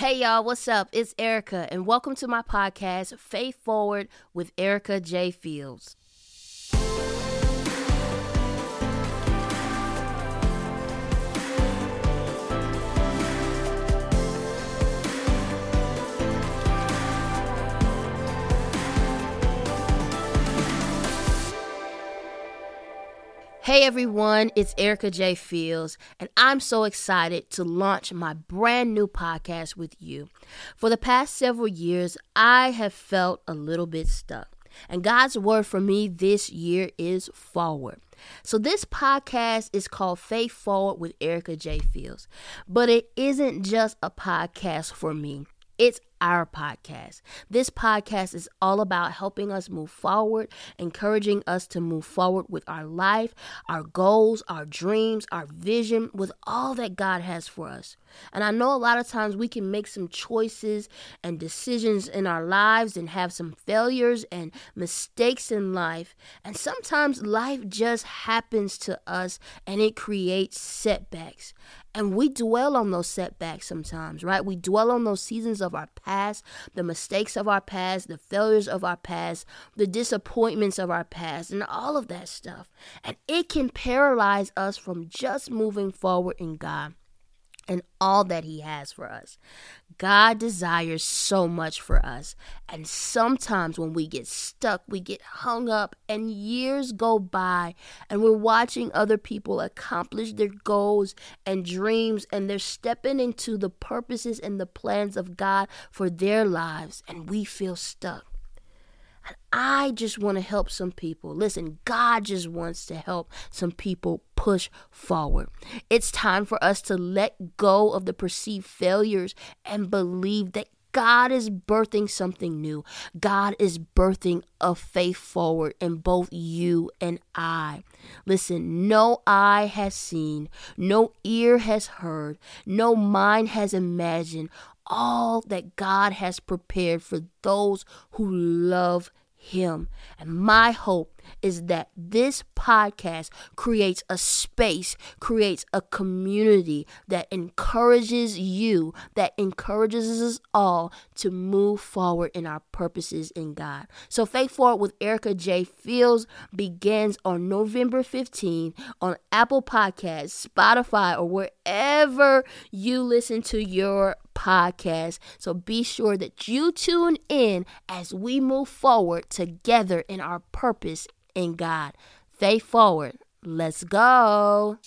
Hey y'all, what's up? It's Erica, and welcome to my podcast, Faith Forward with Erica J. Fields. Hey everyone, it's Erica J. Fields, and I'm so excited to launch my brand new podcast with you. For the past several years, I have felt a little bit stuck, and God's word for me this year is forward. So, this podcast is called Faith Forward with Erica J. Fields, but it isn't just a podcast for me. It's our podcast. This podcast is all about helping us move forward, encouraging us to move forward with our life, our goals, our dreams, our vision, with all that God has for us. And I know a lot of times we can make some choices and decisions in our lives and have some failures and mistakes in life. And sometimes life just happens to us and it creates setbacks. And we dwell on those setbacks sometimes, right? We dwell on those seasons of our past, the mistakes of our past, the failures of our past, the disappointments of our past, and all of that stuff. And it can paralyze us from just moving forward in God and all that He has for us. God desires so much for us. And sometimes when we get stuck, we get hung up, and years go by, and we're watching other people accomplish their goals and dreams, and they're stepping into the purposes and the plans of God for their lives, and we feel stuck. And I just want to help some people. Listen, God just wants to help some people push forward. It's time for us to let go of the perceived failures and believe that God is birthing something new. God is birthing a faith forward in both you and I. Listen, no eye has seen, no ear has heard, no mind has imagined all that God has prepared for those who love him. And my hope is that this podcast creates a space, creates a community that encourages you, that encourages us all to move forward in our purposes in God. So, Faith Forward with Erica J. Fields begins on November 15 on Apple Podcasts, Spotify, or wherever you listen to your podcast. So be sure that you tune in as we move forward together in our purpose in God. Faith forward. Let's go.